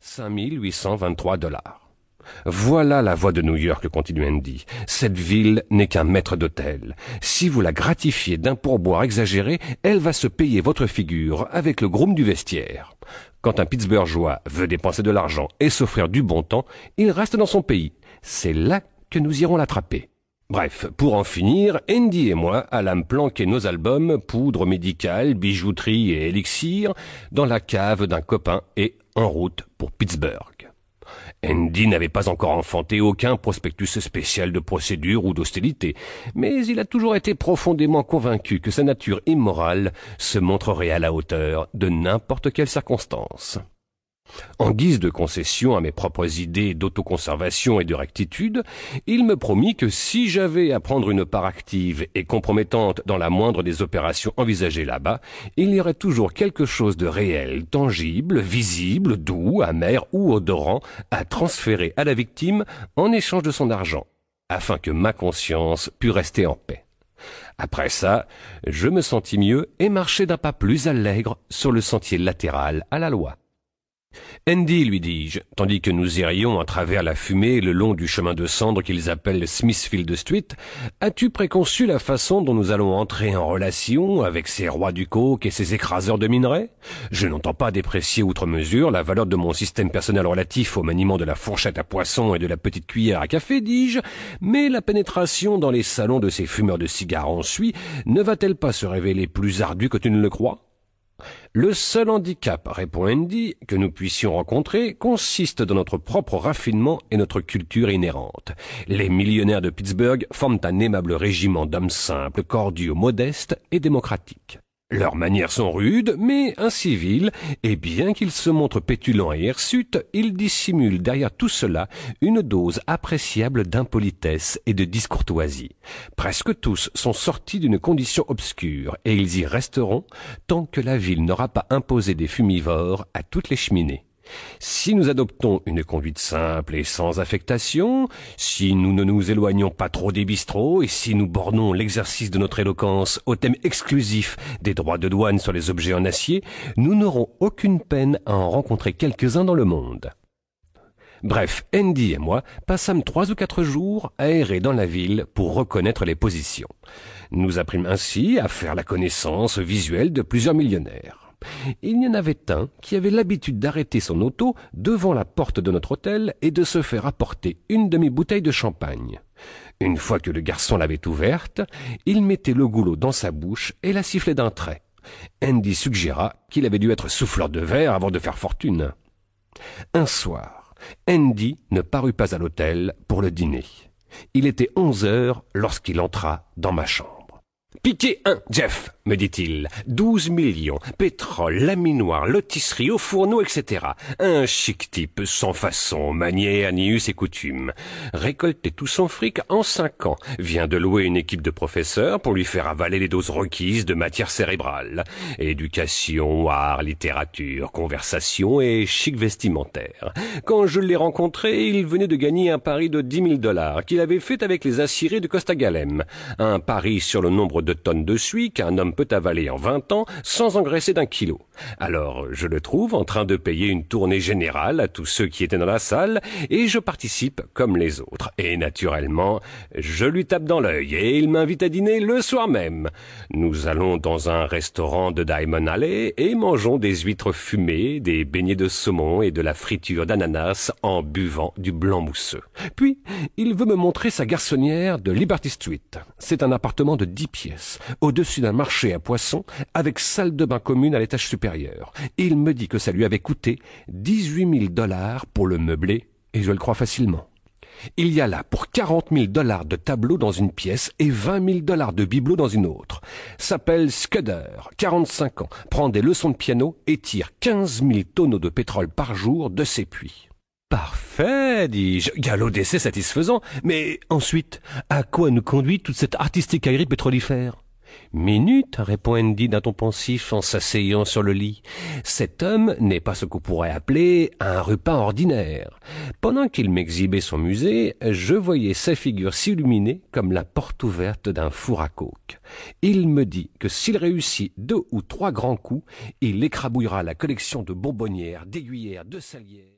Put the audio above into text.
5823 dollars. Voilà la voie de New York, continue Andy. Cette ville n'est qu'un maître d'hôtel. Si vous la gratifiez d'un pourboire exagéré, elle va se payer votre figure avec le groom du vestiaire. Quand un Pittsburghois veut dépenser de l'argent et s'offrir du bon temps, il reste dans son pays. C'est là que nous irons l'attraper. Bref, pour en finir, Andy et moi allâmes planquer nos albums, poudre médicale, bijouterie et élixir dans la cave d'un copain et en route pour Pittsburgh. Andy n'avait pas encore enfanté aucun prospectus spécial de procédure ou d'hostilité, mais il a toujours été profondément convaincu que sa nature immorale se montrerait à la hauteur de n'importe quelle circonstance. En guise de concession à mes propres idées d'autoconservation et de rectitude, il me promit que si j'avais à prendre une part active et compromettante dans la moindre des opérations envisagées là-bas, il y aurait toujours quelque chose de réel, tangible, visible, doux, amer ou odorant à transférer à la victime en échange de son argent, afin que ma conscience pût rester en paix. Après ça, je me sentis mieux et marchai d'un pas plus allègre sur le sentier latéral à la loi. Andy, lui dis-je, tandis que nous irions à travers la fumée le long du chemin de cendre qu'ils appellent Smithfield Street, as-tu préconçu la façon dont nous allons entrer en relation avec ces rois du coke et ces écraseurs de minerais? Je n'entends pas déprécier outre mesure la valeur de mon système personnel relatif au maniement de la fourchette à poisson et de la petite cuillère à café, dis-je, mais la pénétration dans les salons de ces fumeurs de cigares en suie ne va-t-elle pas se révéler plus ardue que tu ne le crois? Le seul handicap, répond Andy, que nous puissions rencontrer consiste dans notre propre raffinement et notre culture inhérente. Les millionnaires de Pittsburgh forment un aimable régiment d'hommes simples, cordiaux, modestes et démocratiques. Leurs manières sont rudes, mais incivils, et bien qu'ils se montrent pétulants et hirsutes, ils dissimulent derrière tout cela une dose appréciable d'impolitesse et de discourtoisie. Presque tous sont sortis d'une condition obscure, et ils y resteront tant que la ville n'aura pas imposé des fumivores à toutes les cheminées. Si nous adoptons une conduite simple et sans affectation, si nous ne nous éloignons pas trop des bistrots et si nous bornons l'exercice de notre éloquence au thème exclusif des droits de douane sur les objets en acier, nous n'aurons aucune peine à en rencontrer quelques-uns dans le monde. Bref, Andy et moi passâmes trois ou quatre jours à errer dans la ville pour reconnaître les positions. Nous apprîmes ainsi à faire la connaissance visuelle de plusieurs millionnaires il y en avait un qui avait l'habitude d'arrêter son auto devant la porte de notre hôtel et de se faire apporter une demi-bouteille de champagne. Une fois que le garçon l'avait ouverte, il mettait le goulot dans sa bouche et la sifflait d'un trait. Andy suggéra qu'il avait dû être souffleur de verre avant de faire fortune. Un soir, Andy ne parut pas à l'hôtel pour le dîner. Il était onze heures lorsqu'il entra dans ma chambre. Piquez un, Jeff, me dit-il. Douze millions, pétrole, laminoir, lotisserie, au fourneau, etc. Un chic type, sans façon, ni us et coutumes. Récolté tout son fric en cinq ans. Vient de louer une équipe de professeurs pour lui faire avaler les doses requises de matière cérébrale. Éducation, art, littérature, conversation et chic vestimentaire. Quand je l'ai rencontré, il venait de gagner un pari de dix mille dollars qu'il avait fait avec les aciérés de Costa Galem. Un pari sur le nombre de tonnes de suie qu'un homme peut avaler en vingt ans sans engraisser d'un kilo. Alors je le trouve en train de payer une tournée générale à tous ceux qui étaient dans la salle, et je participe comme les autres. Et naturellement, je lui tape dans l'œil, et il m'invite à dîner le soir même. Nous allons dans un restaurant de Diamond Alley et mangeons des huîtres fumées, des beignets de saumon et de la friture d'ananas en buvant du blanc mousseux. Puis, il veut me montrer sa garçonnière de Liberty Street. C'est un appartement de dix au-dessus d'un marché à poissons, avec salle de bain commune à l'étage supérieur. Il me dit que ça lui avait coûté dix-huit mille dollars pour le meubler, et je le crois facilement. Il y a là pour quarante mille dollars de tableaux dans une pièce et vingt mille dollars de bibelots dans une autre. S'appelle Scudder, quarante-cinq ans, prend des leçons de piano et tire quinze mille tonneaux de pétrole par jour de ses puits. Parfait, dis-je, galop d'essai satisfaisant. Mais ensuite, à quoi nous conduit toute cette artistique aérie pétrolifère Minute, répond Andy d'un ton pensif en s'asseyant sur le lit. Cet homme n'est pas ce qu'on pourrait appeler un rupin ordinaire. Pendant qu'il m'exhibait son musée, je voyais sa figure s'illuminer comme la porte ouverte d'un four à coke. Il me dit que s'il réussit deux ou trois grands coups, il écrabouillera la collection de bonbonnières, d'aiguillères, de salières.